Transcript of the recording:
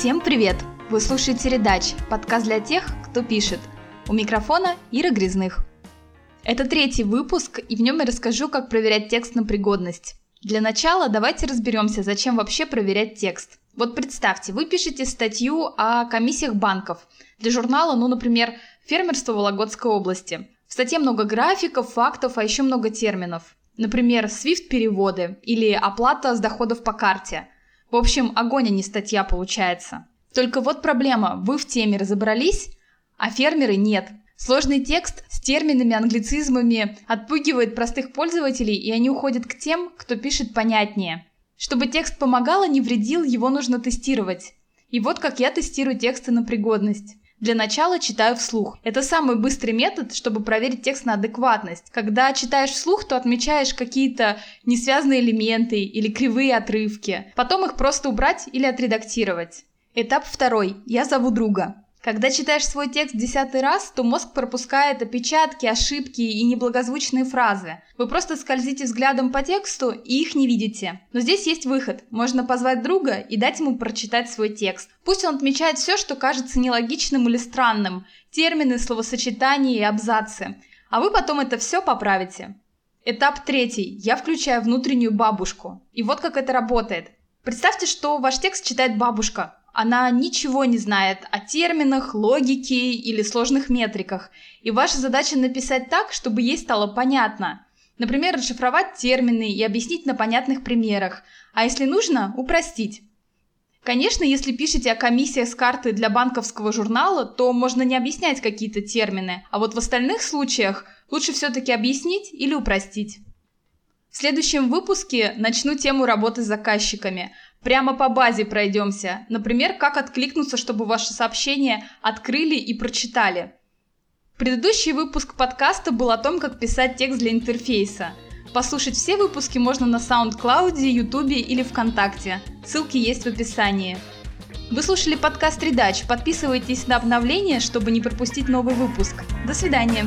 Всем привет! Вы слушаете «Редач» – подкаст для тех, кто пишет. У микрофона Ира Грязных. Это третий выпуск, и в нем я расскажу, как проверять текст на пригодность. Для начала давайте разберемся, зачем вообще проверять текст. Вот представьте, вы пишете статью о комиссиях банков для журнала, ну, например, «Фермерство Вологодской области». В статье много графиков, фактов, а еще много терминов. Например, SWIFT-переводы или оплата с доходов по карте – в общем, огонь, а не статья получается. Только вот проблема, вы в теме разобрались, а фермеры нет. Сложный текст с терминами, англицизмами отпугивает простых пользователей, и они уходят к тем, кто пишет понятнее. Чтобы текст помогал, а не вредил, его нужно тестировать. И вот как я тестирую тексты на пригодность. Для начала читаю вслух. Это самый быстрый метод, чтобы проверить текст на адекватность. Когда читаешь вслух, то отмечаешь какие-то несвязанные элементы или кривые отрывки. Потом их просто убрать или отредактировать. Этап второй. Я зову друга. Когда читаешь свой текст десятый раз, то мозг пропускает опечатки, ошибки и неблагозвучные фразы. Вы просто скользите взглядом по тексту и их не видите. Но здесь есть выход. Можно позвать друга и дать ему прочитать свой текст. Пусть он отмечает все, что кажется нелогичным или странным. Термины, словосочетания и абзацы. А вы потом это все поправите. Этап третий. Я включаю внутреннюю бабушку. И вот как это работает. Представьте, что ваш текст читает бабушка. Она ничего не знает о терминах, логике или сложных метриках. И ваша задача написать так, чтобы ей стало понятно. Например, расшифровать термины и объяснить на понятных примерах. А если нужно, упростить. Конечно, если пишете о комиссиях с карты для банковского журнала, то можно не объяснять какие-то термины, а вот в остальных случаях лучше все-таки объяснить или упростить. В следующем выпуске начну тему работы с заказчиками. Прямо по базе пройдемся. Например, как откликнуться, чтобы ваше сообщение открыли и прочитали. Предыдущий выпуск подкаста был о том, как писать текст для интерфейса. Послушать все выпуски можно на SoundCloud, YouTube или ВКонтакте. Ссылки есть в описании. Вы слушали подкаст «Редач». Подписывайтесь на обновления, чтобы не пропустить новый выпуск. До свидания.